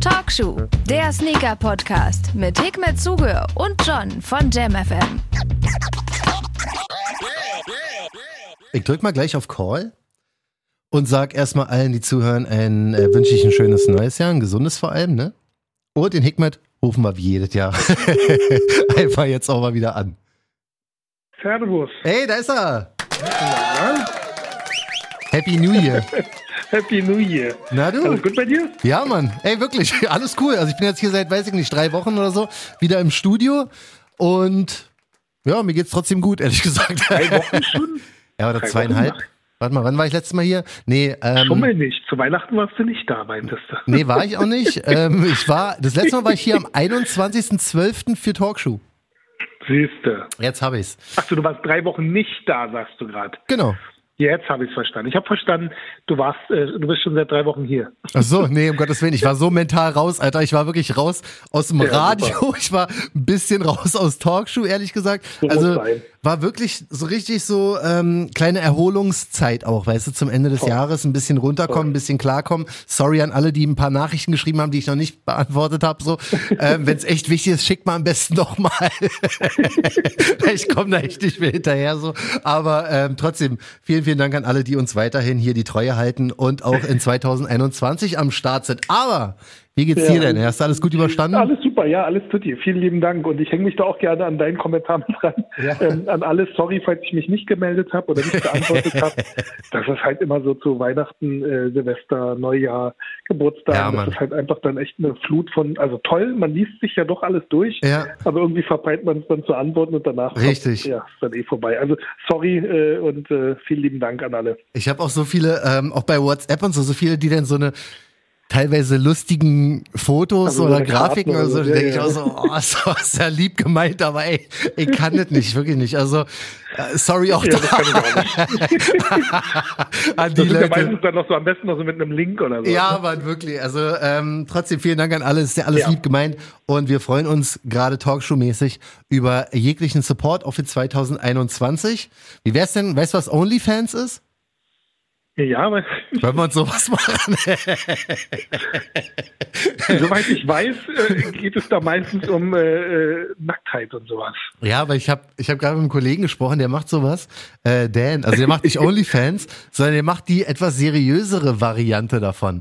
Talkshow, der Sneaker-Podcast mit Hikmet Zuge und John von JamFM. Ich drück mal gleich auf Call und sag erstmal allen, die zuhören, ein, äh, wünsche ich ein schönes neues Jahr, ein gesundes vor allem, ne? Und den Hikmet rufen wir wie jedes Jahr einfach jetzt auch mal wieder an. Servus. Hey, da ist er! Happy New Year. Happy New Year. Na du? Alles gut bei dir? Ja, Mann. Ey, wirklich. Alles cool. Also ich bin jetzt hier seit, weiß ich nicht, drei Wochen oder so wieder im Studio und ja, mir geht's trotzdem gut, ehrlich gesagt. Drei Wochen schon? Ja, oder Drei zweieinhalb. Wochen? Warte mal, wann war ich letztes Mal hier? Nee, ähm, Schon mal nicht. Zu Weihnachten warst du nicht da, meintest du. nee, war ich auch nicht. ähm, ich war, das letzte Mal war ich hier am 21.12. für Talkshow. Siehste. Jetzt habe ich's. Achso, du warst drei Wochen nicht da, sagst du gerade. Genau. Jetzt habe ich es verstanden. Ich habe verstanden, du warst, äh, du bist schon seit drei Wochen hier. Ach so, nee, um Gottes Willen. Ich war so mental raus, Alter. Ich war wirklich raus aus dem Ja, Radio. Ich war ein bisschen raus aus Talkshow, ehrlich gesagt. So also sein. War wirklich so richtig so ähm, kleine Erholungszeit auch, weißt du, zum Ende des Voll. Jahres ein bisschen runterkommen, Voll. ein bisschen klarkommen. Sorry an alle, die ein paar Nachrichten geschrieben haben, die ich noch nicht beantwortet habe. So, ähm, wenn es echt wichtig ist, schickt mal am besten noch mal. ich komme da echt nicht mehr hinterher so. Aber ähm, trotzdem, vielen, vielen Dank an alle, die uns weiterhin hier die Treue halten und auch in 2021 am Start sind. Aber wie geht's Ja. dir denn? Hast du alles gut überstanden? Alles super, ja, alles tut dir. Vielen lieben Dank. Und ich hänge mich da auch gerne an deinen Kommentar mit dran. Ja. Ähm, an alles, sorry, falls ich mich nicht gemeldet habe oder nicht geantwortet habe. Das ist halt immer so zu Weihnachten, äh, Silvester, Neujahr, Geburtstag. Ja, das ist halt einfach dann echt eine Flut von, also toll, man liest sich ja doch alles durch. Ja. Aber irgendwie verpeilt man es dann zu antworten und danach Richtig. Kommt, ja, ist dann eh vorbei. Also sorry äh, und äh, vielen lieben Dank an alle. Ich habe auch so viele, ähm, auch bei WhatsApp und so, so viele, die dann so eine teilweise lustigen Fotos Also so oder Grafiken oder so, oder da so, denke ich ja, auch so, oh, ist doch sehr lieb gemeint, aber ey, ich kann das nicht, wirklich nicht. Also, äh, sorry auch Ja, das da kann ich auch nicht. an die Das ist ja Leute. meistens dann noch so am besten noch so mit einem Link oder so. Ja, Mann, wirklich. Also ähm, trotzdem vielen Dank an alle. Ist ja alles Ja. lieb gemeint. Und wir freuen uns gerade Talkshow-mäßig über jeglichen Support auch für 2021. Wie wär's denn, weißt du, was OnlyFans ist? Ja, aber wir uns sowas machen? soweit ich weiß, äh, geht es da meistens um äh, äh, Nacktheit und sowas. Ja, aber ich habe ich hab gerade mit einem Kollegen gesprochen, der macht sowas. Äh, Dan, also der macht nicht OnlyFans, sondern der macht die etwas seriösere Variante davon.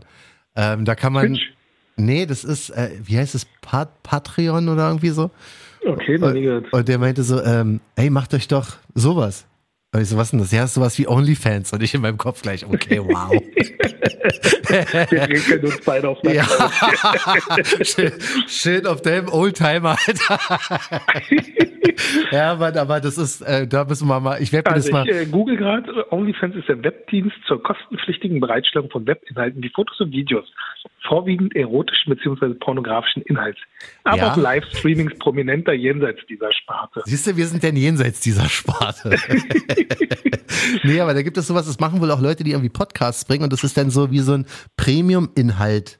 Ähm, da kann man. Twitch? Nee, das ist, äh, wie heißt es, Pat Patreon oder irgendwie so? Okay, noch nie gehört. Und der meinte so, ähm, ey, macht euch doch sowas. Ich so, was denn das? Ja, sowas wie OnlyFans. Und ich in meinem Kopf gleich, okay, wow. Wir regeln uns beide auf ja. Schön, schön auf dem Oldtimer, Alter. ja, Mann, aber das ist, äh, da müssen wir mal, ich werde mir das Also mal. ich äh, google gerade, OnlyFans ist der Webdienst zur kostenpflichtigen Bereitstellung von Webinhalten wie Fotos und Videos, vorwiegend erotischen bzw. pornografischen Inhalts, aber Ja. auch Livestreamings prominenter jenseits dieser Sparte. Siehst du, wir sind denn jenseits dieser Sparte. nee, aber da gibt es sowas, das machen wohl auch Leute, die irgendwie Podcasts bringen und das ist dann so wie so ein Premium-Inhalt-Service.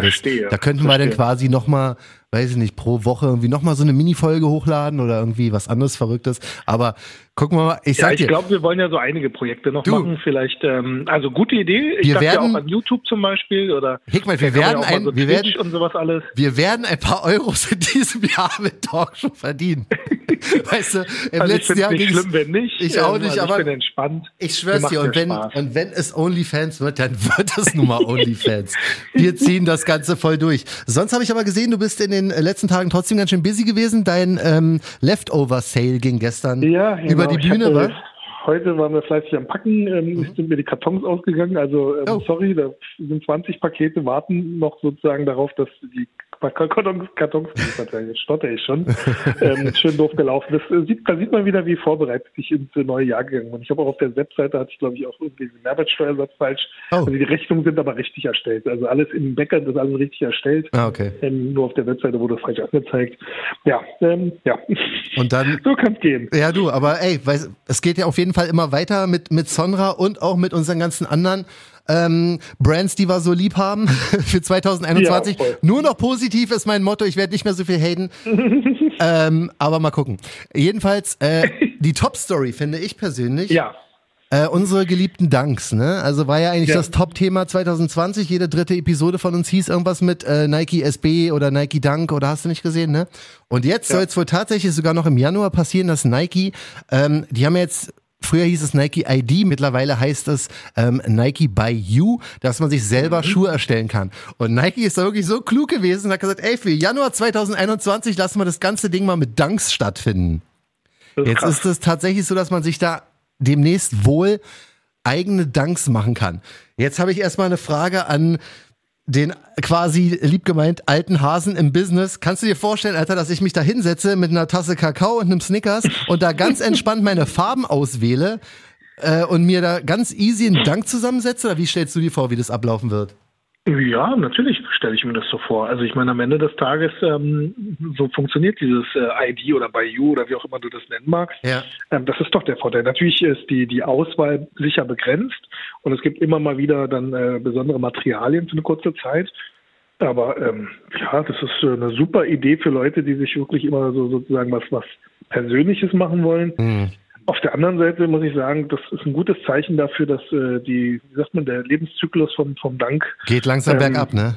Verstehe, Da könnten wir dann verstehe. quasi nochmal, weiß ich nicht, pro Woche irgendwie nochmal so eine Mini-Folge hochladen oder irgendwie was anderes Verrücktes. Aber gucken wir mal, ich Ja, sag ich dir, glaube, wir wollen ja so einige Projekte noch Du. machen. Vielleicht, ähm, also gute Idee. Ich Wir werden- ja auch an YouTube zum Beispiel oder Hickmann, wir werden, ja auch ein, so wir, werden, und sowas alles. wir werden ein paar Euros in diesem Jahr mit Talkshow verdienen. Weißt du, im Also ich letzten finde Jahr nicht schlimm, wenn nicht. Ich auch Ähm, nicht, also aber ich bin entspannt. Ich schwör's dir, und wenn, Spaß. und wenn es OnlyFans wird, dann wird es nun mal OnlyFans. Wir ziehen das Ganze voll durch. Sonst habe ich aber gesehen, du bist in den letzten Tagen trotzdem ganz schön busy gewesen. Dein ähm, Leftover-Sale ging gestern Ja, genau. über die Bühne, hatte-? Heute waren wir fleißig am Packen, ähm, sind mir die Kartons ausgegangen. Also ähm, Oh. sorry, da sind 20 Pakete, warten noch sozusagen darauf, dass die Kartons, Kartons. Jetzt stotter ich schon. ähm, schön doof gelaufen. Das äh, sieht, da sieht man wieder, wie vorbereitet ich ins neue Jahr gegangen bin. Ich habe auch auf der Webseite, hatte ich glaube ich auch irgendwie den Mehrwertsteuersatz falsch. Oh. Also die Rechnungen sind aber richtig erstellt. Also alles im Backend ist alles richtig erstellt. Ah, okay. Ähm, nur auf der Webseite wurde falsch angezeigt. Ja, ähm, ja. Und dann so kann es gehen. Ja, du, aber ey, weiß, es geht ja auf jeden Fall immer weiter mit, mit Sonra und auch mit unseren ganzen anderen ähm, Brands, die wir so lieb haben für 2021. Ja. Nur noch positiv ist mein Motto. Ich werde nicht mehr so viel haten. ähm, aber mal gucken. Jedenfalls, äh, die Top-Story finde ich persönlich. Ja. Äh, unsere geliebten Dunks, ne? Also war ja eigentlich Ja. das Top-Thema 2020. Jede dritte Episode von uns hieß irgendwas mit äh, Nike SB oder Nike Dunk oder hast du nicht gesehen, ne? Und jetzt Ja. soll es wohl tatsächlich sogar noch im Januar passieren, dass Nike, ähm, die haben jetzt Früher hieß es Nike ID, mittlerweile heißt es ähm, Nike by You, dass man sich selber Mhm. Schuhe erstellen kann. Und Nike ist da wirklich so klug gewesen und hat gesagt, ey, für Januar 2021 lassen wir das ganze Ding mal mit Dunks stattfinden. Ist Jetzt krass. ist es tatsächlich so, dass man sich da demnächst wohl eigene Dunks machen kann. Jetzt habe ich erstmal eine Frage an den quasi lieb gemeint alten Hasen im Business. Kannst du dir vorstellen, Alter, dass ich mich da hinsetze mit einer Tasse Kakao und einem Snickers und da ganz entspannt meine Farben auswähle äh, und mir da ganz easy einen Dank zusammensetze? Oder wie stellst du dir vor, wie das ablaufen wird? Ja, natürlich stelle ich mir das so vor. Also ich meine, am Ende des Tages, ähm, so funktioniert dieses äh, ID oder by you oder wie auch immer du das nennen magst. Ja. Ähm, das ist doch der Vorteil. Natürlich ist die, die Auswahl sicher begrenzt und es gibt immer mal wieder dann äh, besondere Materialien für eine kurze Zeit. Aber ähm, ja, das ist eine super Idee für Leute, die sich wirklich immer so sozusagen was, was Persönliches machen wollen. Hm. Auf der anderen Seite muss ich sagen, das ist ein gutes Zeichen dafür, dass äh, die, wie sagt man, der Lebenszyklus vom, vom Dank Geht langsam Ähm, bergab, ne?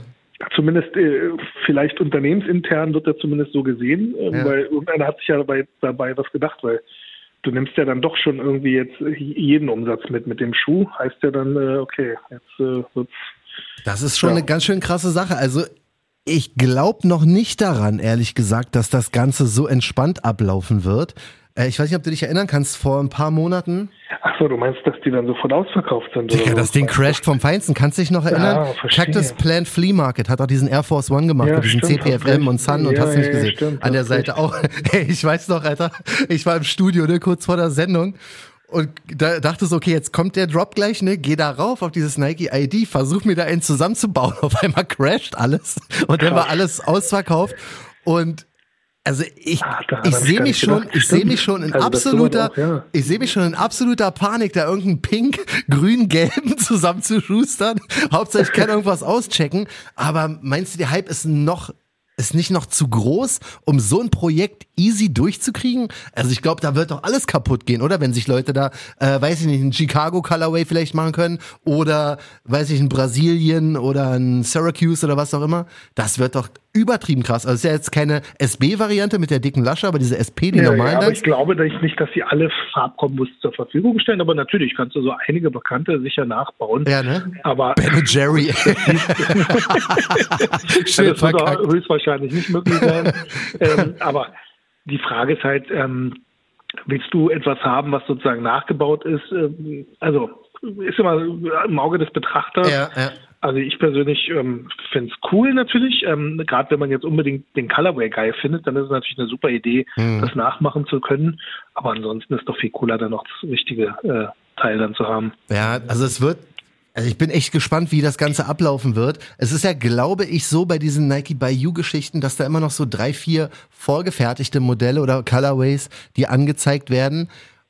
zumindest äh, vielleicht unternehmensintern wird er zumindest so gesehen, ähm, Ja. weil irgendeiner hat sich ja dabei, dabei was gedacht, weil du nimmst ja dann doch schon irgendwie jetzt jeden Umsatz mit mit dem Schuh, heißt ja dann, äh, okay, jetzt äh, wird's Das ist schon Ja. eine ganz schön krasse Sache. Also ich glaube noch nicht daran, ehrlich gesagt, dass das Ganze so entspannt ablaufen wird. Äh, ich weiß nicht, ob du dich erinnern kannst, vor ein paar Monaten. Ach so, du meinst, dass die dann sofort ausverkauft sind? Digga, oder das? Ding crasht vom Feinsten. Kannst du dich noch erinnern? verstehe. Cactus Plant Flea Market hat auch diesen Air Force One gemacht Ja, mit diesen stimmt, CPFM recht. und Sun und Ja, hast du nicht ja, ja, gesehen. stimmt, An der Seite auch. Ey, ich weiß noch, Alter. Ich war im Studio, ne, kurz vor der Sendung. Und da dachte so, okay, jetzt kommt der Drop gleich, ne? Geh da rauf auf dieses Nike ID, versuch mir da einen zusammenzubauen. Auf einmal crasht alles und dann war alles ausverkauft. Und also ich, ich sehe mich schon, gedacht. ich sehe mich schon in Also absoluter, auch, ja. ich sehe mich schon in absoluter Panik, da irgendeinen pink, grün, gelben zusammenzuschustern. Hauptsache ich kann irgendwas auschecken. Aber meinst du, der Hype ist noch, ist nicht noch zu groß, um so ein Projekt easy durchzukriegen? Also ich glaube, da wird doch alles kaputt gehen, oder? Wenn sich Leute da, äh, weiß ich nicht, einen Chicago Colorway vielleicht machen können oder, weiß ich, ein Brasilien oder ein Syracuse oder was auch immer. Das wird doch übertrieben krass. Also es ist ja jetzt keine SB-Variante mit der dicken Lasche, aber diese SP, die Ja, normalen ja, aber ich glaube dass nicht, dass sie alle Farbkombos zur Verfügung stellen, aber natürlich kannst du so einige Bekannte sicher nachbauen. Ja, ne? Aber Ben Jerry. Schön das wird auch höchstwahrscheinlich nicht möglich sein. ähm, aber die Frage ist halt, ähm, willst du etwas haben, was sozusagen nachgebaut ist? Ähm, also ist immer im Auge des Betrachters. Ja, ja. Also ich persönlich ähm, finde es cool natürlich. Ähm, Gerade wenn man jetzt unbedingt den Colorway geil findet, dann ist es natürlich eine super Idee, Mhm. das nachmachen zu können. Aber ansonsten ist doch viel cooler, dann noch das richtige äh, Teil dann zu haben. Ja, also es wird, also ich bin echt gespannt, wie das Ganze ablaufen wird. Es ist ja, glaube ich, so bei diesen Nike by You Geschichten, dass da immer noch so drei, vier vorgefertigte Modelle oder Colorways, die angezeigt werden.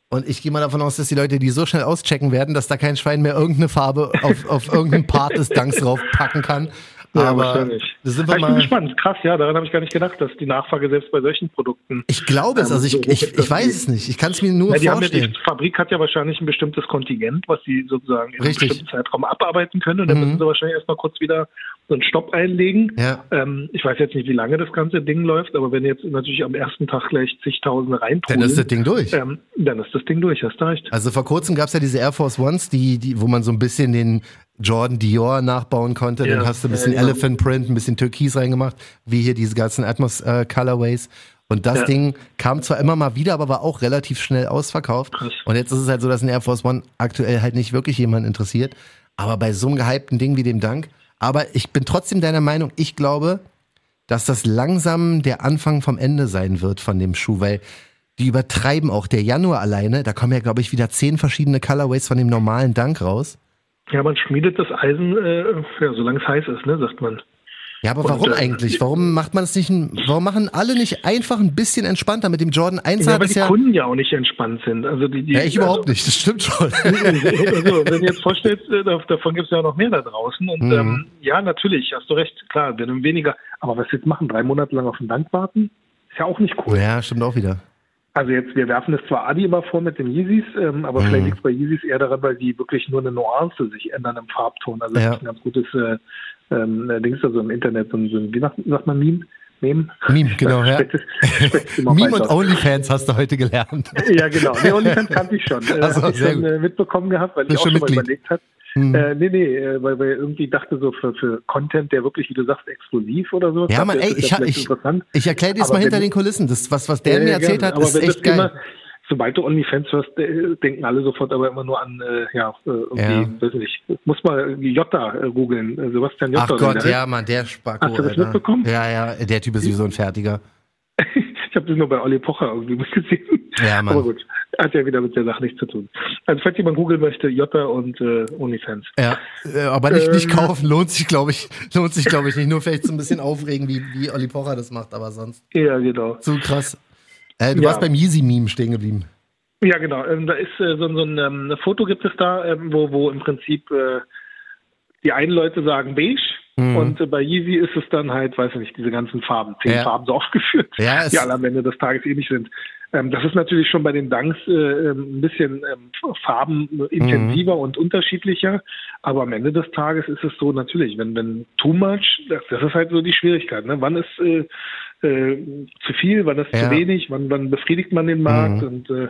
Und ich gehe mal davon aus, dass die Leute die so schnell auschecken werden, dass da kein Schwein mehr irgendeine Farbe auf, auf irgendeinen Part des Danks draufpacken kann. Aber wahrscheinlich. sind Ja, wir ich bin mal. gespannt. Krass, ja, daran habe ich gar nicht gedacht, dass die Nachfrage selbst bei solchen Produkten. Ich glaube es, also ich, ich, ich weiß es nicht. Ich kann es mir nur Ja, die, haben ja, vorstellen. die Fabrik hat ja wahrscheinlich ein bestimmtes Kontingent, was sie sozusagen in Richtig. einem bestimmten Zeitraum abarbeiten können. Und dann Mhm. müssen sie wahrscheinlich erstmal kurz wieder so einen Stopp einlegen. Ja. Ähm, ich weiß jetzt nicht, wie lange das ganze Ding läuft, aber wenn jetzt natürlich am ersten Tag gleich zigtausende reintrudeln, Dann ist das Ding durch. ähm, dann ist das Ding durch, hast du recht. Also vor kurzem gab es ja diese Air Force Ones, die, die, wo man so ein bisschen den Jordan Dior nachbauen konnte. Ja, Dann hast du ein bisschen ja, genau. Elephant Print, ein bisschen Türkis reingemacht, wie hier diese ganzen Atmos äh, Colorways. Und das Ja. Ding kam zwar immer mal wieder, aber war auch relativ schnell ausverkauft. Krass. Und jetzt ist es halt so, dass ein Air Force One aktuell halt nicht wirklich jemand interessiert. Aber bei so einem gehypten Ding wie dem Dank. Aber ich bin trotzdem deiner Meinung, ich glaube, dass das langsam der Anfang vom Ende sein wird von dem Schuh, weil die übertreiben auch. Der Januar alleine, da kommen ja, glaube ich, wieder zehn verschiedene Colorways von dem normalen Dank raus. Ja, man schmiedet das Eisen, äh, ja, solange es heiß ist, ne, sagt man. Ja, aber Und, warum äh, eigentlich? Warum macht man es nicht, ein- warum machen alle nicht einfach ein bisschen entspannter mit dem Jordan 1 Ja, weil die ja, Kunden ja auch nicht entspannt sind. Also die, die, ja, ich überhaupt nicht, das stimmt schon. Also, wenn du jetzt vorstellst, äh, dav- davon gibt es ja noch mehr da draußen. Und Mhm. ähm, ja, natürlich, hast du recht, klar, wir nehmen weniger. Aber was jetzt machen, drei Monate lang auf den Dank warten, ist ja auch nicht cool. ja, stimmt auch wieder. Also jetzt, wir werfen es zwar Adi immer vor mit den Yeezys, ähm, aber mhm. vielleicht liegt es bei Yeezys eher daran, weil die wirklich nur eine Nuance sich ändern im Farbton. Also ja. das ist ein ganz gutes äh, ähm, Dings also im Internet, so ein, wie sagt, sagt man Meme? Meme? Meme, genau, ja. Meme und OnlyFans hast du heute gelernt. Ja, genau. Nee, OnlyFans kannte ich schon. Äh, also, Habe ich schon äh, mitbekommen gehabt, weil ich auch schon mal überlegt habe. Hm. Äh, nee, nee, äh, weil, weil irgendwie dachte so für, für Content, der wirklich, wie du sagst, exklusiv oder so. Ja, man, ey, ich, ich, ich erkläre dir jetzt mal hinter den Kulissen. Das, was, was der äh, mir erzählt gerne, hat, ist echt geil. Immer, sobald du OnlyFans hörst, äh, denken alle sofort aber immer nur an, äh, ja, äh, irgendwie, ja. weiß nicht, muss mal Jota äh, googeln, Sebastian Jota. Ach Gott, ja, Mann, der Spacko. Hast du das Alter. mitbekommen? Ja, ja, der Typ ist wie so ein Fertiger. ich habe das nur bei Olli Pocher irgendwie gesehen. Ja, Mann. Aber gut hat ja wieder mit der Sache nichts zu tun. Also falls jemand googeln möchte, Jota und äh, OnlyFans. Ja, äh, aber nicht, ähm, nicht kaufen, lohnt sich, glaube ich, lohnt sich, glaube ich, nicht. Nur vielleicht so ein bisschen aufregen, wie, wie Olli Pocher das macht, aber sonst. Ja, genau. So krass. Äh, du ja. warst beim Yeezy-Meme stehen geblieben. Ja, genau. Ähm, da ist äh, so, so ein ähm, Foto gibt es da, ähm, wo, wo im Prinzip äh, die einen Leute sagen beige mhm. und äh, bei Yeezy ist es dann halt, weiß ich nicht, diese ganzen Farben, zehn ja. Farben so aufgeführt, ja, die alle am Ende des Tages ähnlich sind. Ähm, das ist natürlich schon bei den Dunks äh, ähm, ein bisschen ähm, farbenintensiver mhm. und unterschiedlicher. Aber am Ende des Tages ist es so natürlich, wenn, wenn too much, das, das ist halt so die Schwierigkeit. Ne? Wann ist äh, äh, zu viel, wann ist ja. zu wenig, wann, wann befriedigt man den Markt mhm. und äh,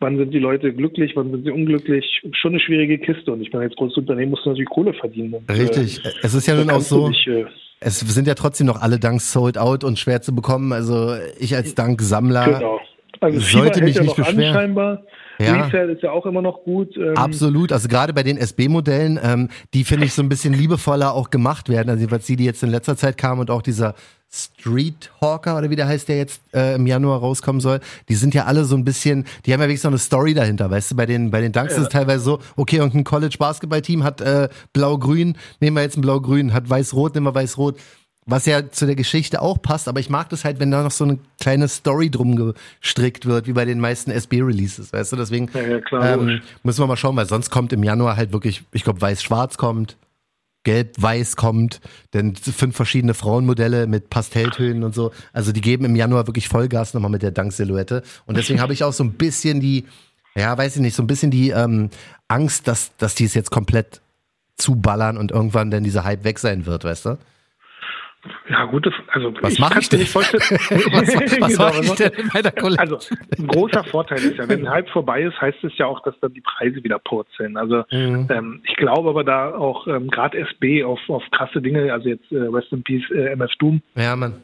wann sind die Leute glücklich, wann sind sie unglücklich. Schon eine schwierige Kiste. Und ich meine, als großes Unternehmen musst du natürlich Kohle verdienen. Und, Richtig. Äh, es ist ja nun auch so. Nicht, äh, es sind ja trotzdem noch alle Dunks sold out und schwer zu bekommen. Also ich als Dunk-Sammler genau. Also sollte mich nicht beschweren. Ja. Resale ist ja auch immer noch gut. Ähm. Absolut. Also gerade bei den SB-Modellen, ähm, die finde ich so ein bisschen liebevoller auch gemacht werden. Also was die, die jetzt in letzter Zeit kamen und auch dieser Street Hawker oder wie der heißt, der jetzt äh, im Januar rauskommen soll, die sind ja alle so ein bisschen, die haben ja wirklich so eine Story dahinter, weißt du, bei den, bei den Dunks ja. ist es teilweise so, okay, und ein College-Basketball-Team hat äh, blau-grün, nehmen wir jetzt ein blau-grün, hat weiß-rot, nehmen wir weiß-rot was ja zu der Geschichte auch passt, aber ich mag das halt, wenn da noch so eine kleine Story drum gestrickt wird, wie bei den meisten SB-Releases, weißt du? Deswegen ja, ja, klar, ähm, müssen wir mal schauen, weil sonst kommt im Januar halt wirklich, ich glaube, weiß-schwarz kommt, gelb-weiß kommt, denn fünf verschiedene Frauenmodelle mit Pastelltönen und so. Also die geben im Januar wirklich Vollgas nochmal mit der Dank-Silhouette. Und deswegen habe ich auch so ein bisschen die, ja, weiß ich nicht, so ein bisschen die ähm, Angst, dass, dass die es jetzt komplett zuballern und irgendwann dann dieser Hype weg sein wird, weißt du? Ja, gute, also was mache ich denn? Nicht vorstellen. was was genau, mache ich denn bei der Kollektion? Also ein großer Vorteil ist ja, wenn ein Hype vorbei ist, heißt es ja auch, dass dann die Preise wieder purzeln. Also mhm. ähm, ich glaube aber da auch ähm, gerade SB auf, auf krasse Dinge, also jetzt äh, Rest in Peace äh, MF Doom. Ja, Mann.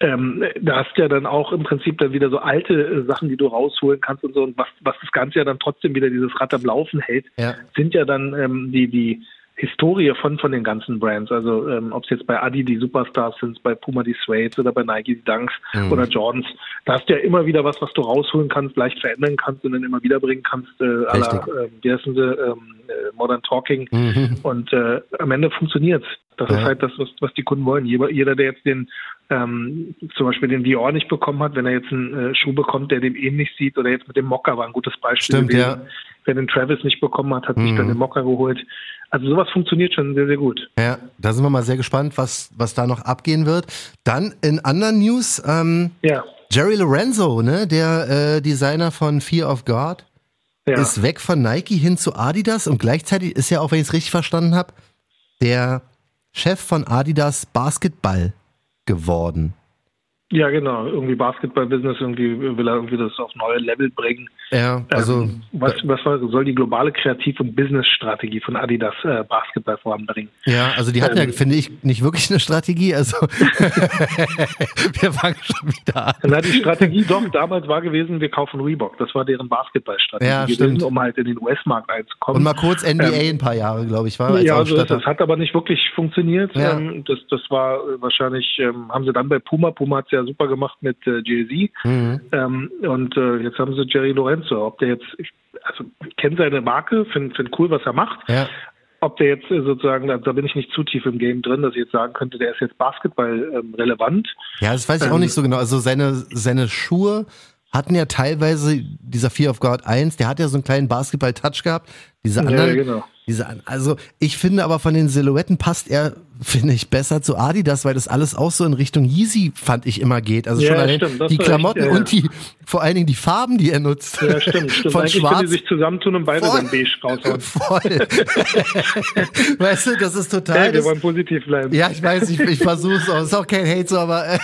Ähm, da hast ja dann auch im Prinzip dann wieder so alte äh, Sachen, die du rausholen kannst und so. Und was, was das Ganze ja dann trotzdem wieder dieses Rad am Laufen hält, ja. sind ja dann ähm, die, die Historie von, von den ganzen Brands. Also ähm, ob es jetzt bei Adi die Superstars sind, bei Puma die Suedes oder bei Nike die Dunks mhm. oder Jordans. Da hast du ja immer wieder was, was du rausholen kannst, leicht verändern kannst und dann immer wieder bringen kannst. Äh, aller, äh, wie heißen sie, ähm, äh, Modern Talking. Mhm. Und äh, am Ende funktioniert's. Das ja. ist halt das, was, was die Kunden wollen. Jeder, jeder der jetzt den ähm, zum Beispiel den Dior nicht bekommen hat, wenn er jetzt einen äh, Schuh bekommt, der dem ähnlich sieht, oder jetzt mit dem Mocker war ein gutes Beispiel. Stimmt, gewesen. ja. Wer den Travis nicht bekommen hat, hat mhm. sich dann den Mocker geholt. Also sowas funktioniert schon sehr, sehr gut. Ja, da sind wir mal sehr gespannt, was, was da noch abgehen wird. Dann in anderen News, ähm, ja. Jerry Lorenzo, ne, der äh, Designer von Fear of God, ja. ist weg von Nike hin zu Adidas und gleichzeitig ist ja auch, wenn ich es richtig verstanden habe, der Chef von Adidas Basketball geworden. Ja, genau. Irgendwie Basketball-Business, irgendwie will er irgendwie das auf neue Level bringen. Ja, also. Ähm, was, was soll die globale Kreativ- und Business-Strategie von Adidas äh, Basketball voranbringen? Ja, also die hatten ähm, ja, finde ich, nicht wirklich eine Strategie. Also wir fangen schon wieder an. Na, die Strategie doch damals war gewesen, wir kaufen Reebok. Das war deren Basketball-Strategie ja, gewesen, stimmt. um halt in den US-Markt einzukommen. Und mal kurz NBA ähm, ein paar Jahre, glaube ich, war. Ja, also das hat aber nicht wirklich funktioniert. Ja. Ähm, das, das war äh, wahrscheinlich, ähm, haben sie dann bei Puma, Puma hat ja super gemacht mit äh, Jay-Z. Mhm. Ähm, und äh, jetzt haben sie Jerry Lorenzo. Ob der jetzt, ich, also ich kenne seine Marke, finde find cool, was er macht. Ja. Ob der jetzt äh, sozusagen, da, da bin ich nicht zu tief im Game drin, dass ich jetzt sagen könnte, der ist jetzt Basketball ähm, relevant. Ja, das weiß ich ähm, auch nicht so genau. Also seine, seine Schuhe hatten ja teilweise dieser Fear of God 1, der hat ja so einen kleinen Basketball-Touch gehabt. Diese anderen, ja, genau. Diese, also ich finde aber von den Silhouetten passt er finde ich, besser zu Adidas, weil das alles auch so in Richtung Yeezy, fand ich, immer geht. Also Ja, schon allein stimmt, die Klamotten echt, ja, ja. und die, vor allen Dingen die Farben, die er nutzt. Ja, stimmt, stimmt. Von Eigentlich schwarz die sich zusammentun und beide Voll. dann beige raushauen. Voll. weißt du, das ist total. Hey, wir wollen positiv bleiben. ja, ich weiß, ich, ich versuche es auch. Ist auch kein Hate, so, aber äh,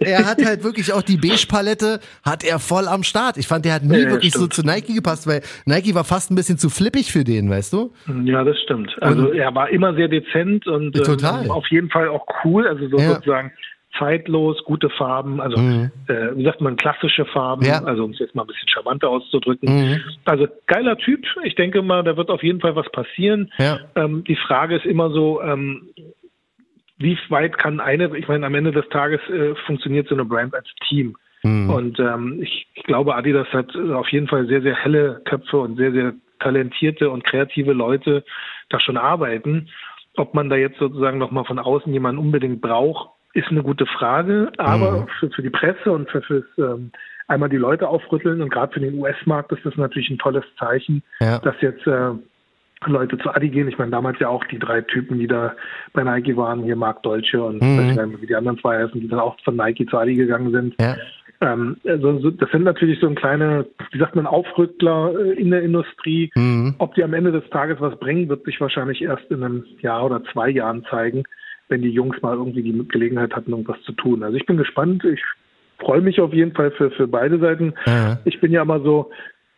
er hat halt wirklich auch die Beige-Palette, hat er voll am Start. Ich fand, der hat nie wirklich stimmt. so zu Nike gepasst, weil Nike war fast ein bisschen zu flippig für den, weißt du? Ja, das stimmt. Also Und- er war immer sehr dezent und ähm, auf jeden Fall auch cool, also so Ja. sozusagen zeitlos, gute Farben, also Mhm. äh, wie sagt man, klassische Farben, Ja. also um es jetzt mal ein bisschen charmanter auszudrücken. Mhm. Also geiler Typ, ich denke mal, da wird auf jeden Fall was passieren. Ja. Ähm, die Frage ist immer so, ähm, wie weit kann eine, ich meine, am Ende des Tages äh, funktioniert so eine Brand als Team. Mhm. Und ähm, ich, ich glaube, Adidas hat auf jeden Fall sehr, sehr helle Köpfe und sehr, sehr talentierte und kreative Leute da schon arbeiten. Ob man da jetzt sozusagen nochmal von außen jemanden unbedingt braucht, ist eine gute Frage. Aber für, für die Presse und für fürs ähm, einmal die Leute aufrütteln und gerade für den US-Markt ist das natürlich ein tolles Zeichen, Ja. dass jetzt äh, Leute zu Adi gehen. Ich meine, damals ja auch die drei Typen, die da bei Nike waren, hier Marc Deutsche und Mhm. wie die anderen zwei heißen, die dann auch von Nike zu Adi gegangen sind. Ja. Ähm, also so, das sind natürlich so ein kleine, wie sagt man, Aufrückler äh, in der Industrie. Mhm. Ob die am Ende des Tages was bringen, wird sich wahrscheinlich erst in einem Jahr oder zwei Jahren zeigen, wenn die Jungs mal irgendwie die Gelegenheit hatten, irgendwas zu tun. Also ich bin gespannt. Ich freue mich auf jeden Fall für, für beide Seiten. Ja. Ich bin ja immer so,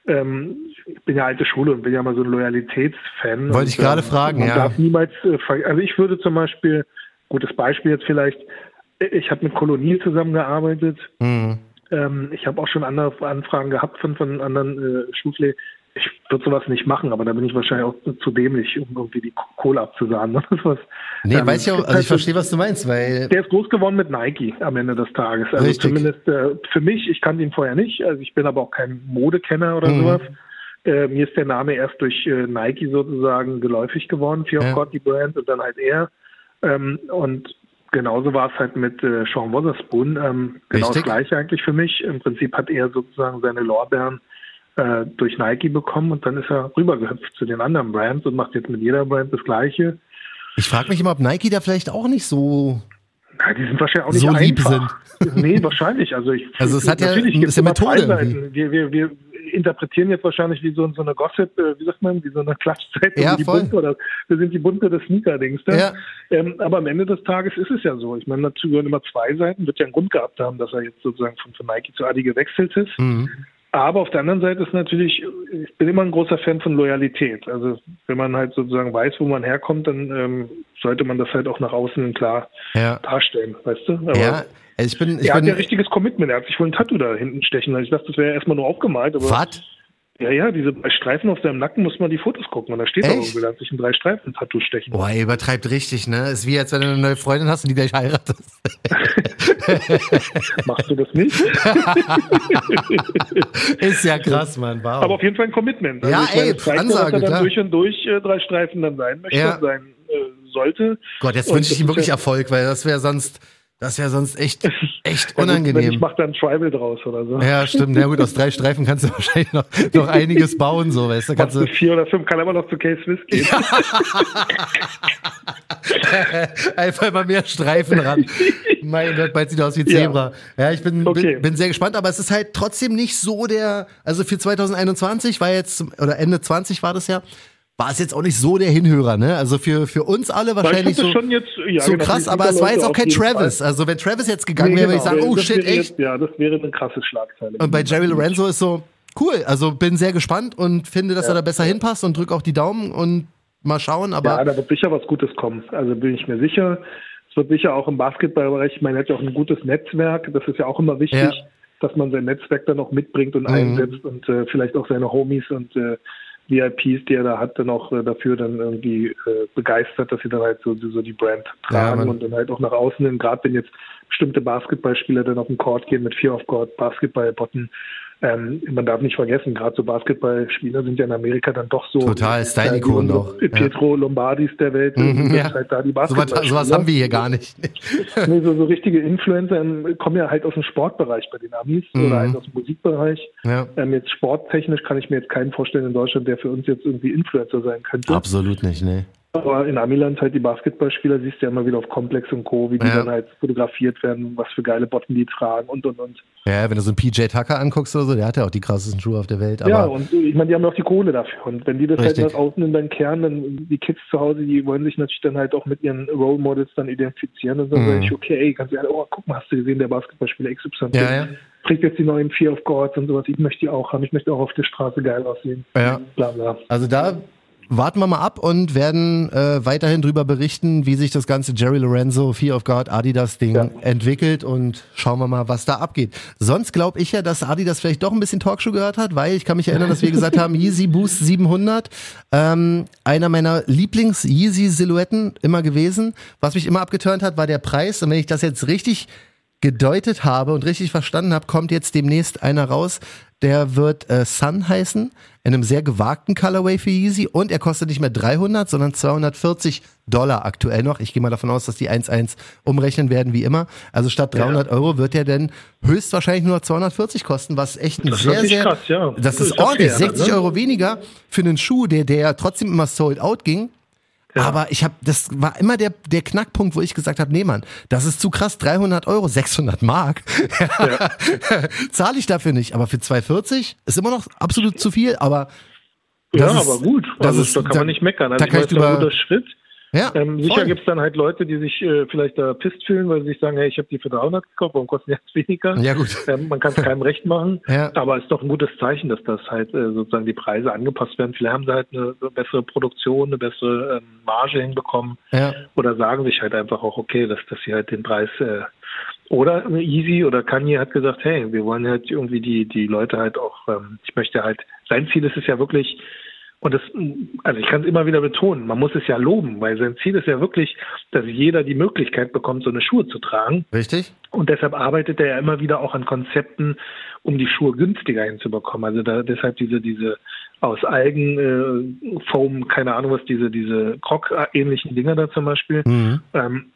ähm, ich bin ja alte Schule und bin ja immer so ein Loyalitätsfan. Wollte ich Und, gerade ähm, fragen, ja. darf niemals, äh, also ich würde zum Beispiel, gutes Beispiel jetzt vielleicht, ich habe mit Kolonial zusammengearbeitet. Mhm. Ähm, ich habe auch schon andere Anfragen gehabt von, von anderen äh, Schulpflege. Ich würde sowas nicht machen, aber da bin ich wahrscheinlich auch zu dämlich, um irgendwie die Kohle abzusahnen. Das ist was. Nee, Ähm, weiß ich auch, also ich verstehe, was du meinst, weil der ist groß geworden mit Nike am Ende des Tages. Also Richtig. zumindest äh, für mich, ich kannte ihn vorher nicht, also ich bin aber auch kein Modekenner oder Mhm. sowas. Äh, mir ist der Name erst durch äh, Nike sozusagen geläufig geworden, Fear Ja. of God, die Brand und dann halt er. Ähm, und genauso war es halt mit äh, Sean Wotherspoon. Ähm, genau Richtig. das gleiche eigentlich für mich. Im Prinzip hat er sozusagen seine Lorbeeren äh, durch Nike bekommen und dann ist er rübergehüpft zu den anderen Brands und macht jetzt mit jeder Brand das Gleiche. ich frage mich immer, ob Nike da vielleicht auch nicht so. Ja, die sind wahrscheinlich auch nicht So lieb einfach. Nee, wahrscheinlich. Also ich Also es hat ja- immer Methode. Wir, wir, wir interpretieren jetzt wahrscheinlich wie so, so eine Gossip, äh, wie sagt man, wie so eine Klatschzeitung, Ja, die bunte oder wir sind die bunte des Sneaker-Dings. ne? Ja. Ähm, aber am Ende des Tages ist es ja so. Ich meine, dazu gehören immer zwei Seiten. Wird ja einen Grund gehabt haben, dass er jetzt sozusagen von, von Nike zu Adi gewechselt ist. Mhm. Aber auf der anderen Seite ist natürlich, ich bin immer ein großer Fan von Loyalität. Also wenn man halt sozusagen weiß, wo man herkommt, dann ähm, sollte man das halt auch nach außen klar Ja. darstellen, weißt du? Aber Ja, also ich bin, ich er hat bin. ja richtiges Commitment. Er hat sich wohl ein Tattoo da hinten stechen lassen. Ich dachte, das wäre erstmal nur aufgemalt. Aber Was? Ja, ja, diese drei Streifen auf seinem Nacken muss man die Fotos gucken. Und da steht auch Echt? irgendwie, da hat sich ein drei Streifen Tattoo stechen. Boah, er übertreibt richtig, ne? Ist wie, als wenn du eine neue Freundin hast und die gleich heiratest. Machst du das nicht? Ist ja krass, Mann. Wow. Aber auf jeden Fall ein Commitment. Ja, ich meine, ey, zeigt Ansage, dass er klar. dann durch und durch äh, drei Streifen dann sein möchte Ja. sein äh, sollte. Gott, jetzt Und wünsche ich ihm wirklich Erfolg, weil das wäre sonst, das wäre sonst echt, echt Ja, gut, Wenn ich unangenehm. mache dann Tribal draus oder so. Ja, stimmt. Na gut, aus drei Streifen kannst du wahrscheinlich noch, noch einiges bauen, so, weißt du? Kannst du vier oder fünf, kann aber noch zu K-Swiss gehen. einfach mal mehr Streifen ran. mein Gott, bald sieht er aus wie Ja. Zebra. Ja, ich bin, Okay. bin, bin sehr gespannt, aber es ist halt trotzdem nicht so der, also für 2021 war jetzt, oder Ende 20 war das ja, war es jetzt auch nicht so der Hinhörer, ne? Also für, für uns alle wahrscheinlich so, jetzt, ja, so genau, krass, aber es war jetzt auch kein Travis. Fall. Also wenn Travis jetzt gegangen Nee, wäre, würde ich genau, sagen, oh shit, echt. Jetzt, ja, das wäre eine krasse Schlagzeile. Und bei Jerry Lorenzo ist so, cool, also bin sehr gespannt und finde, dass er da besser hinpasst und drück auch die Daumen und mal schauen, aber Ja, da wird sicher was Gutes kommen. Also bin ich mir sicher. Es wird sicher auch im Basketballbereich, ich meine, er hat ja auch ein gutes Netzwerk. Das ist ja auch immer wichtig, Ja. dass man sein Netzwerk dann auch mitbringt und Mhm. einsetzt und äh, vielleicht auch seine Homies und äh, VIPs, die er da hat, dann auch äh, dafür dann irgendwie äh, begeistert, dass sie dann halt so, so die Brand Ja, tragen Mann. und dann halt auch nach außen hin, gerade wenn jetzt bestimmte Basketballspieler dann auf den Court gehen mit Fear of God, Basketballbotten. Ähm, man darf nicht vergessen, gerade so Basketballspieler sind ja in Amerika dann doch so Total, Style-Ikonen auch, ja. Pietro Lombardis der Welt, Mhm, ja. halt da die sowas, Basketballspieler. sowas haben wir hier gar nicht. Nee, so, so richtige Influencer kommen ja halt aus dem Sportbereich bei den Amis Mhm. oder halt aus dem Musikbereich. Ja. Ähm, jetzt sporttechnisch kann ich mir jetzt keinen vorstellen in Deutschland, der für uns jetzt irgendwie Influencer sein könnte. Absolut nicht, ne. Aber in Amiland halt die Basketballspieler siehst du ja immer wieder auf Komplex und Co., wie die Ja. dann halt fotografiert werden, was für geile Botten die tragen und und und. Ja, wenn du so einen PJ Tucker anguckst oder so, der hat ja auch die krassesten Schuhe auf der Welt. Ja, und ich meine, die haben ja auch die Kohle dafür. Und wenn die das Richtig. halt nach außen in deinen Kern, dann die Kids zu Hause, die wollen sich natürlich dann halt auch mit ihren Role Models dann identifizieren und dann Mhm. sage ich, okay, ey, ganz ehrlich, oh, guck mal, hast du gesehen, der Basketballspieler XY Ja, ja. trägt jetzt die neuen Fear of Gods und sowas, ich möchte die auch haben, ich möchte auch auf der Straße geil aussehen. Ja. Bla bla. Also da warten wir mal ab und werden äh, weiterhin drüber berichten, wie sich das ganze Jerry Lorenzo Fear of God Adidas Ding Ja. entwickelt und schauen wir mal, was da abgeht. Sonst glaube ich ja, dass Adidas vielleicht doch ein bisschen Talkshow gehört hat, weil ich kann mich erinnern, dass wir gesagt haben, Yeezy Boost 700, ähm, einer meiner Lieblings Yeezy Silhouetten immer gewesen. Was mich immer abgeturnt hat, war der Preis und wenn ich das jetzt richtig gedeutet habe und richtig verstanden habe, kommt jetzt demnächst einer raus, der wird äh, Sun heißen, in einem sehr gewagten Colorway für Yeezy und er kostet nicht mehr 300, sondern 240 Dollar aktuell noch. Ich gehe mal davon aus, dass die 1.1 umrechnen werden wie immer. Also statt 300 Euro wird er denn höchstwahrscheinlich nur 240 kosten, was echt ein Das sehr, sehr, krass, ja. das Das ist ist ja ordentlich, fair, 60 ne? Euro weniger für einen Schuh, der, der ja trotzdem immer sold out ging. Aber ich habe, das war immer der, der Knackpunkt, wo ich gesagt habe, nee Mann, das ist zu krass, 300 Euro, 600 Mark, zahle ich dafür nicht. Aber für 240 ist immer noch absolut zu viel, aber Ja, ist- aber gut. das Also ist- da kann da- man nicht meckern. da Also ich kann ich das ist ein guter Schritt. Ja, Ähm, sicher gibt es dann halt Leute, die sich äh, vielleicht da pisst fühlen, weil sie sich sagen, hey, ich habe die für 300 gekauft, warum kosten die jetzt weniger? Ja, gut. Ähm, man kann es keinem recht machen, Ja. aber es ist doch ein gutes Zeichen, dass das halt äh, sozusagen die Preise angepasst werden. Vielleicht haben sie halt eine, eine bessere Produktion, eine bessere ähm, Marge hinbekommen ja. oder sagen sich halt einfach auch, okay, dass, dass sie halt den Preis äh, oder Easy oder Kanye hat gesagt, hey, wir wollen halt irgendwie die, die Leute halt auch, ähm, ich möchte halt, sein Ziel ist es ja wirklich, und das, also ich kann es immer wieder betonen, man muss es ja loben, weil sein Ziel ist ja wirklich, dass jeder die Möglichkeit bekommt, so eine Schuhe zu tragen. Richtig? Und deshalb arbeitet er ja immer wieder auch an Konzepten, um die Schuhe günstiger hinzubekommen. Also da, deshalb diese, diese aus Algen, äh, Foam, keine Ahnung was, diese, diese Krog-ähnlichen Dinger da zum Beispiel. Mhm. Ähm,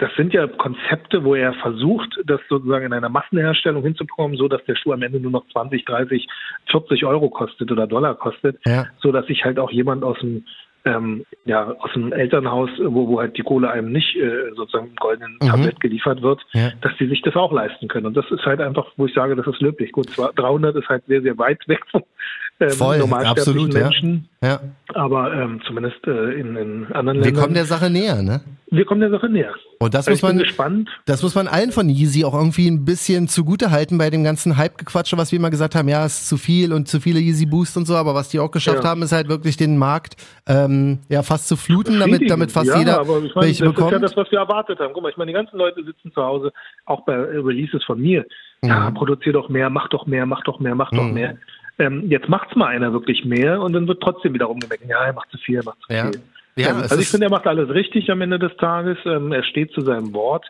das sind ja Konzepte, wo er versucht, das sozusagen in einer Massenherstellung hinzubekommen, so dass der Schuh am Ende nur noch 20, 30, 40 Euro kostet oder Dollar kostet, Ja. so dass sich halt auch jemand aus dem ähm, ja, aus dem Elternhaus, wo, wo halt die Kohle einem nicht äh, sozusagen im goldenen Mhm. Tablett geliefert wird, Ja. dass die sich das auch leisten können. Und das ist halt einfach, wo ich sage, das ist löblich. Gut, zwar 300 ist halt sehr, sehr weit weg vom ähm, Voll, absolut, ja. Menschen, Ja. aber ähm, zumindest äh, in, in anderen Wir Ländern. kommen der Sache näher, ne? wir kommen der Sache näher. Und das Also muss man, gespannt. das muss man allen von Yeezy auch irgendwie ein bisschen zugute halten bei dem ganzen Hype-Gequatsche, was wir immer gesagt haben, ja, es ist zu viel und zu viele Yeezy Boost und so, aber was die auch geschafft Ja. haben, ist halt wirklich den Markt ähm, ja fast zu fluten, damit, damit fast ja, jeder aber ich meine, welche das bekommt. ist ja das, was wir erwartet haben. Guck mal, ich meine, die ganzen Leute sitzen zu Hause, auch bei Releases von mir. Ja, Mhm. produzier doch mehr, mach doch mehr, mach doch mehr, mach doch mehr. Ähm, jetzt macht's mal einer wirklich mehr und dann wird trotzdem wieder rumgemeckert. Ja, er macht zu viel, er macht zu Ja. viel. Ja, ähm, also ich finde, er macht alles richtig am Ende des Tages. Ähm, er steht zu seinem Wort.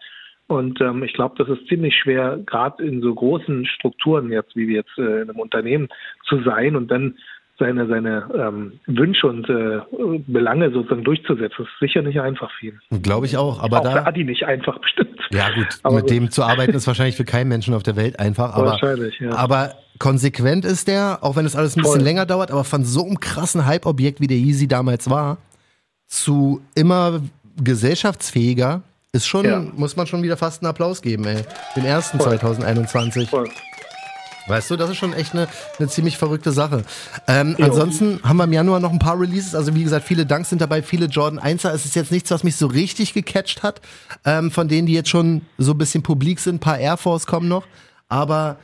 Und ähm, ich glaube, das ist ziemlich schwer, gerade in so großen Strukturen jetzt, wie wir jetzt äh, in einem Unternehmen zu sein und dann seine, seine ähm, Wünsche und äh, Belange sozusagen durchzusetzen. Das ist sicher nicht einfach für ihn. Glaube ich auch, aber Auch für da, Adi nicht einfach bestimmt. ja gut, Aber mit gut. dem zu arbeiten ist wahrscheinlich für keinen Menschen auf der Welt einfach, aber, Wahrscheinlich, ja. aber konsequent ist der, auch wenn es alles ein bisschen Voll. länger dauert, aber von so einem krassen Hype-Objekt wie der Yeezy damals war, zu immer gesellschaftsfähiger, ist schon, Ja. muss man schon wieder fast einen Applaus geben, ey. Den ersten Voll. 2021. Voll. Weißt du, das ist schon echt eine, eine ziemlich verrückte Sache. Ähm, ansonsten haben wir im Januar noch ein paar Releases. Also wie gesagt, viele Danks sind dabei, viele Jordan 1er. Es ist jetzt nichts, was mich so richtig gecatcht hat. Ähm, von denen, die jetzt schon so ein bisschen publik sind. Ein paar Air Force kommen noch. Aber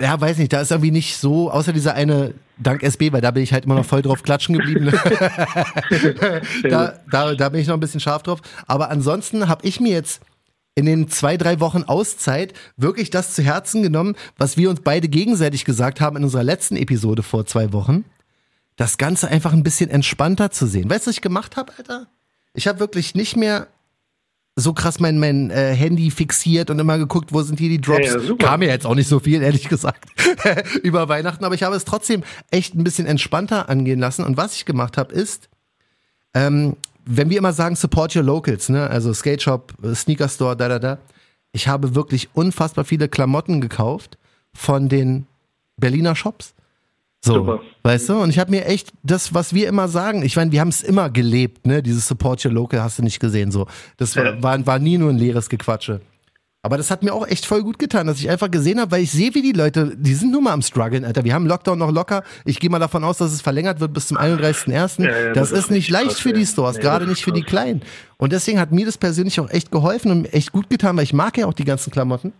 ja, weiß nicht, da ist irgendwie nicht so, außer dieser eine Dank SB, weil da bin ich halt immer noch voll drauf klatschen geblieben. da, da, da bin ich noch ein bisschen scharf drauf. Aber ansonsten habe ich mir jetzt in den zwei, drei Wochen Auszeit wirklich das zu Herzen genommen, was wir uns beide gegenseitig gesagt haben in unserer letzten Episode vor zwei Wochen. Das Ganze einfach ein bisschen entspannter zu sehen. Weißt du, was ich gemacht habe, Alter? Ich habe wirklich nicht mehr so krass mein, mein äh, Handy fixiert und immer geguckt, wo sind hier die Drops. Ja, ja. Kam mir jetzt auch nicht so viel, ehrlich gesagt, über Weihnachten, aber ich habe es trotzdem echt ein bisschen entspannter angehen lassen. Und was ich gemacht habe, ist, ähm, wenn wir immer sagen, support your locals, ne, also Skate Shop, äh, Sneaker Store, da, da, da. Ich habe wirklich unfassbar viele Klamotten gekauft von den Berliner Shops. So, Super. weißt du? Und ich habe mir echt das, was wir immer sagen, ich meine, wir haben es immer gelebt, ne? Dieses Support Your Local hast du nicht gesehen, so. Das war, war, war nie nur ein leeres Gequatsche. Aber das hat mir auch echt voll gut getan, dass ich einfach gesehen habe, weil ich sehe, wie die Leute, die sind nur mal am struggeln, Alter. Wir haben Lockdown noch locker. Ich gehe mal davon aus, dass es verlängert wird bis zum 31.01. Ja, ja, das, das, ist nicht leicht krass, für die Stores, nee, gerade nicht für die Kleinen. Und deswegen hat mir das persönlich auch echt geholfen und echt gut getan, weil ich mag ja auch die ganzen Klamotten.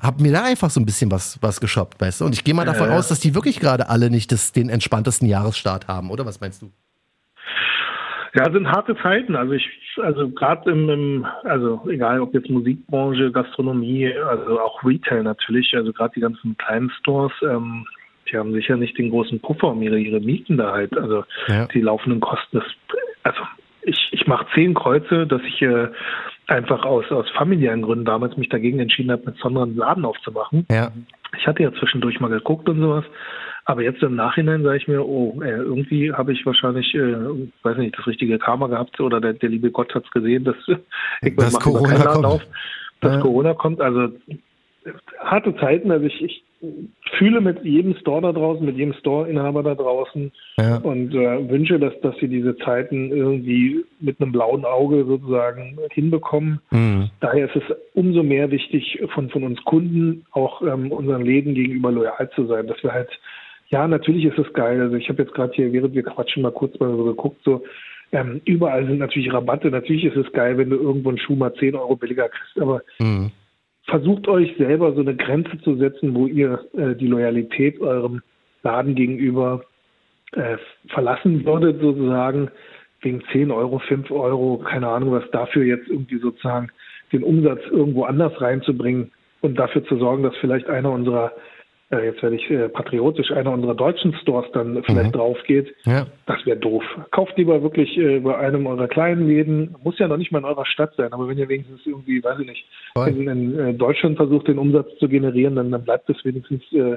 Hab mir da einfach so ein bisschen was, was geshoppt, weißt du? Und ich gehe mal davon aus, dass die wirklich gerade alle nicht das, den entspanntesten Jahresstart haben, oder? Was meinst du? Ja, sind harte Zeiten. Also ich, also gerade im, im, also egal ob jetzt Musikbranche, Gastronomie, also auch Retail natürlich, also gerade die ganzen kleinen Stores, ähm, die haben sicher nicht den großen Puffer, um ihre, ihre Mieten da halt, also ja. die laufenden Kosten. Das, also ich, ich mache zehn Kreuze, dass ich äh, einfach aus, aus familiären Gründen damals mich dagegen entschieden habe, mit Sondern einen Laden aufzumachen. Ja. Ich hatte ja zwischendurch mal geguckt und sowas. Aber jetzt im Nachhinein sage ich mir, oh, äh, irgendwie habe ich wahrscheinlich, äh, weiß nicht, das richtige Karma gehabt oder der, der liebe Gott hat es gesehen, dass irgendwann das Corona kommt. Auf, dass ja. Corona kommt. Also harte Zeiten. Also ich, ich fühle mit jedem Store da draußen, mit jedem Store-Inhaber da draußen ja. und äh, wünsche, dass, dass sie diese Zeiten irgendwie mit einem blauen Auge sozusagen hinbekommen. Mhm. Daher ist es umso mehr wichtig, von, von uns Kunden auch ähm, unseren Läden gegenüber loyal zu sein, dass wir halt ja, natürlich ist es geil. Also ich habe jetzt gerade hier, während wir quatschen, mal kurz mal so geguckt, so ähm, überall sind natürlich Rabatte. Natürlich ist es geil, wenn du irgendwo einen Schuh mal 10 Euro billiger kriegst, aber mhm. Versucht euch selber so eine Grenze zu setzen, wo ihr äh, die Loyalität eurem Laden gegenüber äh, verlassen würdet, sozusagen, wegen 10 Euro, 5 Euro, keine Ahnung, was dafür jetzt irgendwie sozusagen den Umsatz irgendwo anders reinzubringen und dafür zu sorgen, dass vielleicht einer unserer jetzt werde ich äh, patriotisch, einer unserer deutschen Stores dann vielleicht mhm. drauf geht, ja. das wäre doof. Kauft lieber wirklich äh, bei einem eurer kleinen Läden, muss ja noch nicht mal in eurer Stadt sein, aber wenn ihr wenigstens irgendwie, weiß ich nicht, in, in äh, Deutschland versucht, den Umsatz zu generieren, dann, dann bleibt es wenigstens äh,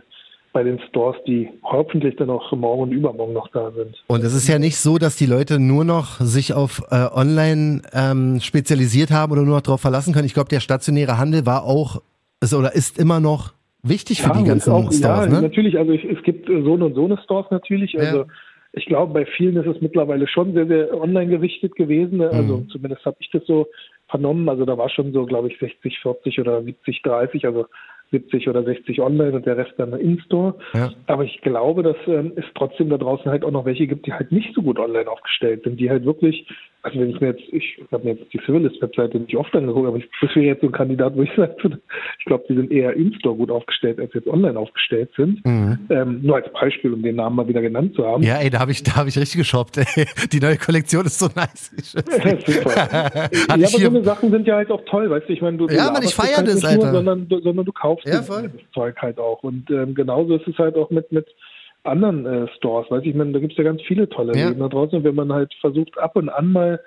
bei den Stores, die hoffentlich dann auch morgen und übermorgen noch da sind. Und es ist ja nicht so, dass die Leute nur noch sich auf äh, Online ähm, spezialisiert haben oder nur noch darauf verlassen können. Ich glaube, der stationäre Handel war auch ist, oder ist immer noch wichtig für ja, die ganzen auch, Stores, ja, ne? natürlich. Also ich, es gibt so eine und so eine Stores natürlich. Also ja. ich glaube, bei vielen ist es mittlerweile schon sehr, sehr online gerichtet gewesen. Ne? Also mhm. zumindest habe ich das so vernommen. Also da war schon so, glaube ich, 60, 40 oder 70, 30. Also 70 oder 60 online und der Rest dann in-store. Ja. Aber ich glaube, dass ähm, es trotzdem da draußen halt auch noch welche gibt, die halt nicht so gut online aufgestellt sind, die halt wirklich, also wenn ich mir jetzt, ich habe mir jetzt die Civilist-Webseite nicht oft angeguckt, aber ich, das wäre jetzt so ein Kandidat, wo ich sage, ich glaube, die sind eher in-store gut aufgestellt, als jetzt online aufgestellt sind. Mhm. Ähm, nur als Beispiel, um den Namen mal wieder genannt zu haben. Ja, ey, da habe ich, da habe ich richtig geshoppt. Ey. Die neue Kollektion ist so nice. ja, super. ja, aber so eine Sachen sind ja halt auch toll, weißt du, ich meine, du, ja, man, ich feiere halt das, Alter. Nur, sondern, sondern du kaufst ja, das Zeug halt auch. Und ähm, genauso ist es halt auch mit, mit anderen äh, Stores. Weiß ich, ich meine, da gibt es ja ganz viele tolle ja. Läden da draußen. Wenn man halt versucht, ab und an mal,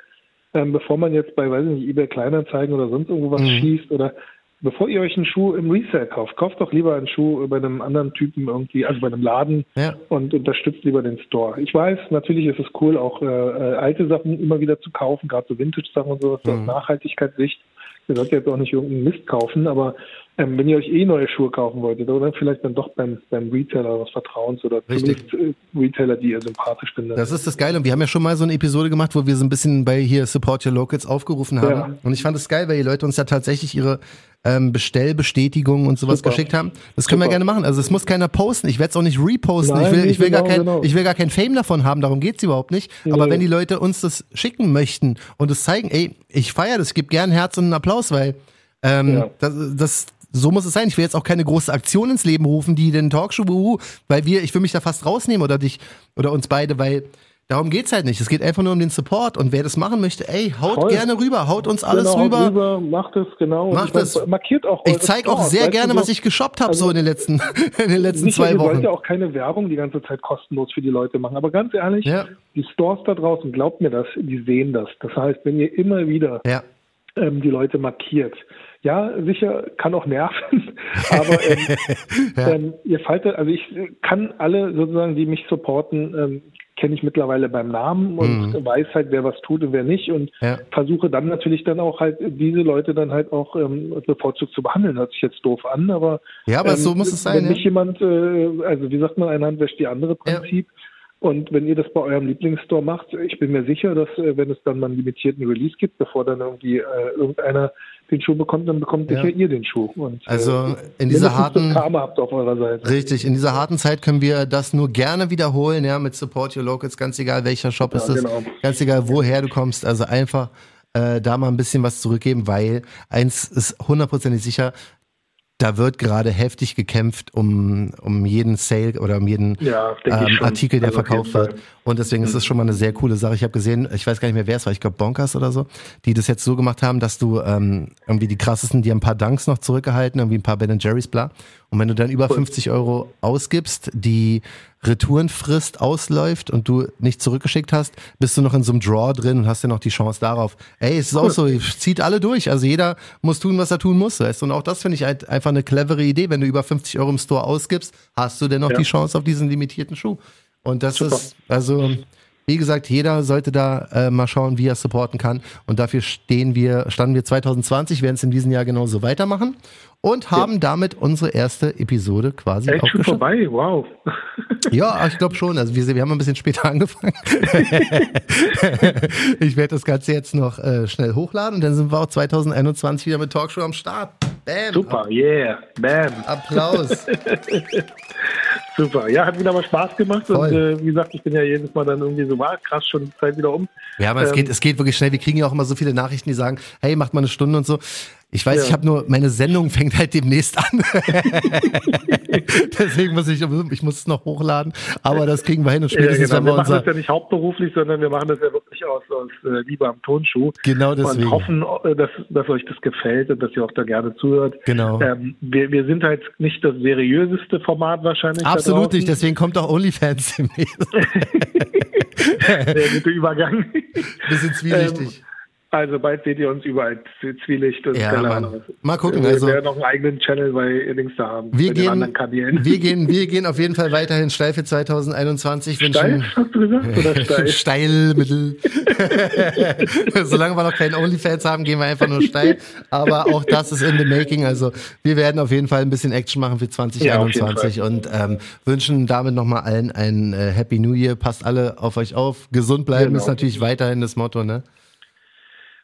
ähm, bevor man jetzt bei, weiß ich nicht, eBay Kleinanzeigen oder sonst irgendwo was mhm. schießt oder bevor ihr euch einen Schuh im Resale kauft, kauft doch lieber einen Schuh bei einem anderen Typen irgendwie, also bei einem Laden ja. und unterstützt lieber den Store. Ich weiß, natürlich ist es cool, auch äh, äh alte Sachen immer wieder zu kaufen, gerade so Vintage-Sachen und sowas, mhm. aus Nachhaltigkeitssicht. Ihr sollt jetzt auch nicht irgendeinen Mist kaufen, aber ähm, wenn ihr euch eh neue Schuhe kaufen wolltet, oder vielleicht dann doch beim, beim Retailer eures Vertrauens oder Richtig. zumindest äh, Retailer, die ihr sympathisch findet. Das ist das Geile. Und wir haben ja schon mal so eine Episode gemacht, wo wir so ein bisschen bei hier Support Your Locals aufgerufen haben. Ja. Und ich fand es geil, weil die Leute uns ja tatsächlich ihre ähm, Bestellbestätigungen und sowas Super. geschickt haben. Das können Super. wir gerne machen. Also es muss keiner posten. Ich werde es auch nicht reposten. Nein, ich will, ich will genau, gar kein, genau. ich will gar kein Fame davon haben. Darum geht's überhaupt nicht. Nee. Aber wenn die Leute uns das schicken möchten und es zeigen, ey, ich feiere das, gib gern Herz und einen Applaus, weil ähm, ja. das, das so muss es sein. Ich will jetzt auch keine große Aktion ins Leben rufen, die den Talkshow, uh, weil wir, ich will mich da fast rausnehmen oder dich oder uns beide, weil darum geht's halt nicht. Es geht einfach nur um den Support und wer das machen möchte, ey, haut Voll. gerne rüber, haut uns alles genau, rüber. rüber. Macht es genau. Macht es. Markiert auch. Ich zeige auch sehr gerne, was ich geshoppt habe also, so in den letzten in den letzten sicher, zwei Wochen. Ich wollte ja auch keine Werbung die ganze Zeit kostenlos für die Leute machen, aber ganz ehrlich, ja. die Stores da draußen, glaubt mir das, die sehen das. Das heißt, wenn ihr immer wieder ja. ähm, die Leute markiert, ja, sicher, kann auch nerven, aber ähm, ja. ähm, ihr faltet, also ich kann alle sozusagen, die mich supporten, ähm, kenne ich mittlerweile beim Namen und mhm. weiß halt, wer was tut und wer nicht und ja. versuche dann natürlich dann auch halt diese Leute dann halt auch ähm, bevorzugt zu behandeln. Hört sich jetzt doof an, aber ja, aber ähm, so muss es sein. Wenn ja. nicht jemand, äh, also wie sagt man, eine Hand wäscht die andere Prinzip. Ja. Und wenn ihr das bei eurem Lieblingsstore macht, ich bin mir sicher, dass äh, wenn es dann mal einen limitierten Release gibt, bevor dann irgendwie äh, irgendeiner den Schuh bekommt, dann bekommt sicher ja. ihr den Schuh. Und, also äh, in dieser harten Karma habt auf eurer Seite. Richtig, in dieser harten Zeit können wir das nur gerne wiederholen, ja, mit Support Your Locals, ganz egal welcher Shop ja, ist es, genau. ganz egal woher du kommst, also einfach äh, da mal ein bisschen was zurückgeben, weil eins ist hundertprozentig sicher, da wird gerade heftig gekämpft um, um jeden Sale oder um jeden ja, ähm, Artikel, der also verkauft wird. Und deswegen ist das schon mal eine sehr coole Sache. Ich habe gesehen, ich weiß gar nicht mehr, wer es war, ich glaube Bonkers oder so, die das jetzt so gemacht haben, dass du ähm, irgendwie die krassesten, die haben ein paar Dunks noch zurückgehalten, irgendwie ein paar Ben Jerry's bla. Und wenn du dann über 50 Euro ausgibst, die Retourenfrist ausläuft und du nicht zurückgeschickt hast, bist du noch in so einem Draw drin und hast ja noch die Chance darauf. Ey, es ist auch so, zieht alle durch. Also jeder muss tun, was er tun muss. Weißt? Und auch das finde ich halt einfach eine clevere Idee. Wenn du über 50 Euro im Store ausgibst, hast du dennoch ja. die Chance auf diesen limitierten Schuh. Und das Super. ist, also, wie gesagt, jeder sollte da äh, mal schauen, wie er supporten kann. Und dafür stehen wir, standen wir 2020, werden es in diesem Jahr genauso weitermachen und haben ja. damit unsere erste Episode quasi Echt schon vorbei, wow. Ja, ich glaube schon. Also wir, wir haben ein bisschen später angefangen. ich werde das Ganze jetzt noch äh, schnell hochladen und dann sind wir auch 2021 wieder mit Talkshow am Start. Bam. Super, yeah, bam. Applaus. Super. Ja, hat wieder mal Spaß gemacht. Voll. Und äh, wie gesagt, ich bin ja jedes Mal dann irgendwie so, war krass, schon die Zeit wieder um. Ja, aber ähm, es, geht, es geht wirklich schnell. Wir kriegen ja auch immer so viele Nachrichten, die sagen, hey, macht mal eine Stunde und so. Ich weiß, ja. ich habe nur, meine Sendung fängt halt demnächst an. Deswegen muss ich, ich muss es noch hochladen. Aber das kriegen wir hin. Und spätestens, ja, genau. wir, wir machen das ja nicht hauptberuflich, sondern wir machen das ja wirklich aus, aus äh, Liebe am Tonschuh. Genau deswegen. Und hoffen, äh, dass, dass euch das gefällt und dass ihr auch da gerne zuhört. Genau. Ähm, wir, wir sind halt nicht das seriöseste Format wahrscheinlich. Absolut nicht. Deswegen kommt auch OnlyFans demnächst. Der gute Übergang. Bisschen zwielichtig. Ähm, also bald seht ihr uns überall Zwielicht und ja, Ahnung. Mal gucken. Wir also, werden noch einen eigenen Channel bei Links da haben. Wir gehen, wir gehen, wir gehen auf jeden Fall weiterhin steil für 2021. Steil, hast du gesagt? Oder steil? steil, mittel. Solange wir noch keinen OnlyFans haben, gehen wir einfach nur steil. Aber auch das ist in the making. Also wir werden auf jeden Fall ein bisschen Action machen für 2021 ja, und ähm, wünschen damit nochmal allen ein äh, Happy New Year. Passt alle auf euch auf. Gesund bleiben genau. ist natürlich weiterhin das Motto, ne?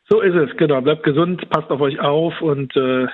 So ist es, genau. Bleibt gesund, passt auf euch auf und äh,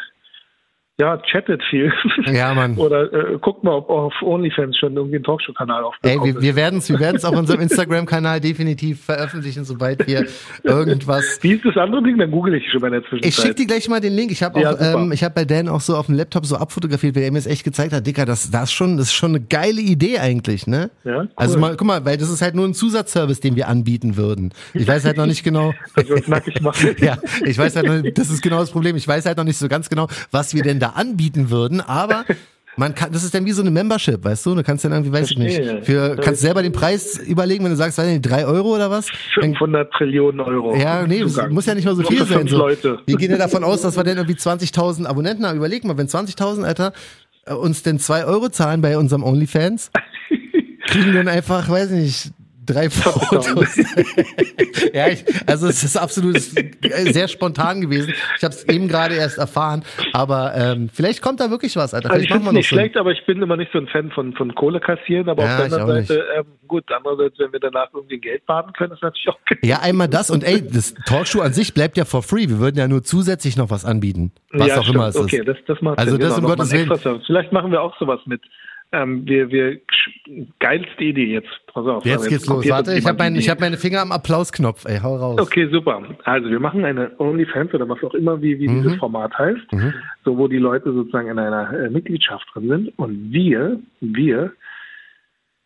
ja, chattet viel. Ja, Mann. Oder äh, guckt mal, ob auf OnlyFans schon irgendwie ein Talkshow-Kanal aufgebaut Ey, wir, wir werden es wir werden's auf unserem Instagram-Kanal definitiv veröffentlichen, sobald wir irgendwas... Wie ist das andere Ding? Dann google ich schon bei der Zwischenzeit. Ich schicke dir gleich mal den Link. Ich habe ja, ähm, ich hab bei Dan auch so auf dem Laptop so abfotografiert, weil er mir das echt gezeigt hat. Dicker, das, das, ist schon, das ist schon eine geile Idee eigentlich, ne? Ja, cool. Also mal, guck mal, weil das ist halt nur ein Zusatzservice, den wir anbieten würden. Ich weiß halt noch nicht genau... Dass wir uns nackig machen. ja, ich weiß halt noch, das ist genau das Problem. Ich weiß halt noch nicht so ganz genau, was wir denn da anbieten würden, aber man kann, das ist dann wie so eine Membership, weißt du? Du kannst dann irgendwie, weiß ich nicht, für, kannst selber den Preis überlegen, wenn du sagst, weiß nicht, drei Euro oder was? 500 Trillionen Euro. Ja, nee, das muss ja nicht mal so viel sein. So. Leute. Wir gehen ja davon aus, dass wir dann irgendwie 20.000 Abonnenten haben. Überleg mal, wenn 20.000, Alter, äh, uns denn zwei Euro zahlen bei unserem OnlyFans, kriegen dann einfach, weiß ich nicht, drei Fotos. ja, ich, also es ist absolut sehr spontan gewesen. Ich habe es eben gerade erst erfahren, aber ähm, vielleicht kommt da wirklich was, Alter. Vielleicht also ich finde nicht so schlecht, aber ich bin immer nicht so ein Fan von, von Kohle kassieren, aber ja, auf der anderen Seite, ähm, gut, andererseits, wenn wir danach irgendwie Geld baden können, ist natürlich auch geil. Ja, einmal das und ey, das Talkshow an sich bleibt ja for free. Wir würden ja nur zusätzlich noch was anbieten. Was ja, auch stimmt. immer es ist. Okay, das, das macht Also Sinn. das genau, um Gottes Willen. Vielleicht machen wir auch sowas mit ähm, wir, wir, geilste Idee jetzt. Pass auf. Jetzt geht's los. Warte, ich habe mein, hab meine Finger am Applausknopf. Ey, hau raus. Okay, super. Also wir machen eine OnlyFans oder was auch immer, wie, wie mhm. dieses Format heißt, mhm. so wo die Leute sozusagen in einer äh, Mitgliedschaft drin sind und wir, wir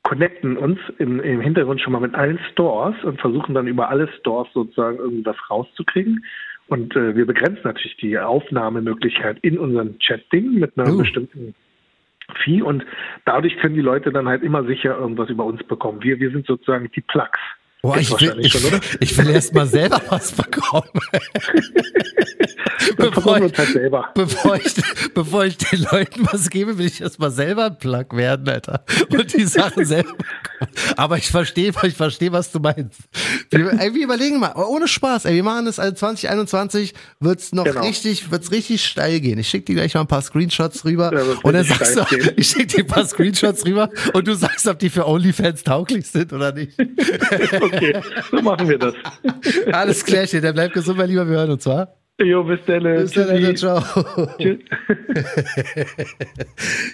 connecten uns im, im Hintergrund schon mal mit allen Stores und versuchen dann über alle Stores sozusagen irgendwas rauszukriegen. Und äh, wir begrenzen natürlich die Aufnahmemöglichkeit in unserem Chat-Ding mit einer uh. bestimmten Vieh und dadurch können die Leute dann halt immer sicher irgendwas über uns bekommen. Wir, wir sind sozusagen die Plugs. Boah, ich will, ich, schon, ich will erst mal selber was bekommen. bevor, ich, halt bevor, ich, bevor ich den Leuten was gebe, will ich erst mal selber ein Plug werden, Alter. Und die Sachen selber bekommen. Aber ich verstehe, ich verstehe, was du meinst. Wir, ey, wir überlegen mal, ohne Spaß, ey, wir machen das also 2021 wird's noch genau. richtig, wird's richtig steil gehen. Ich schicke dir gleich mal ein paar Screenshots rüber ja, und dann sagst du, ich schicke dir ein paar Screenshots rüber und du sagst, ob die für OnlyFans tauglich sind oder nicht. okay, so machen wir das. Alles klärchen, dann bleib gesund, mein Lieber, wir hören uns, zwar. Jo, bis dann. Bis dann, ciao. Tschüss.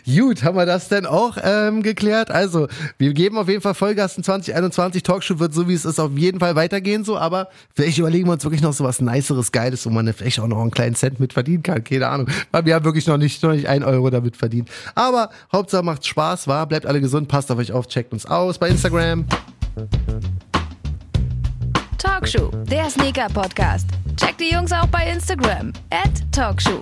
Gut, haben wir das denn auch ähm, geklärt? Also, wir geben auf jeden Fall Vollgas in 2021. Talkshow wird so, wie es ist, auf jeden Fall weitergehen, so, aber vielleicht überlegen wir uns wirklich noch so was Niceres, Geiles, wo man vielleicht auch noch einen kleinen Cent mit verdienen kann. Keine Ahnung. Weil wir haben wirklich noch nicht, noch nicht ein Euro damit verdient. Aber Hauptsache macht Spaß, war, bleibt alle gesund, passt auf euch auf, checkt uns aus bei Instagram. Talkshow, der Sneaker-Podcast. Checkt die Jungs auch bei Instagram. Talkshow.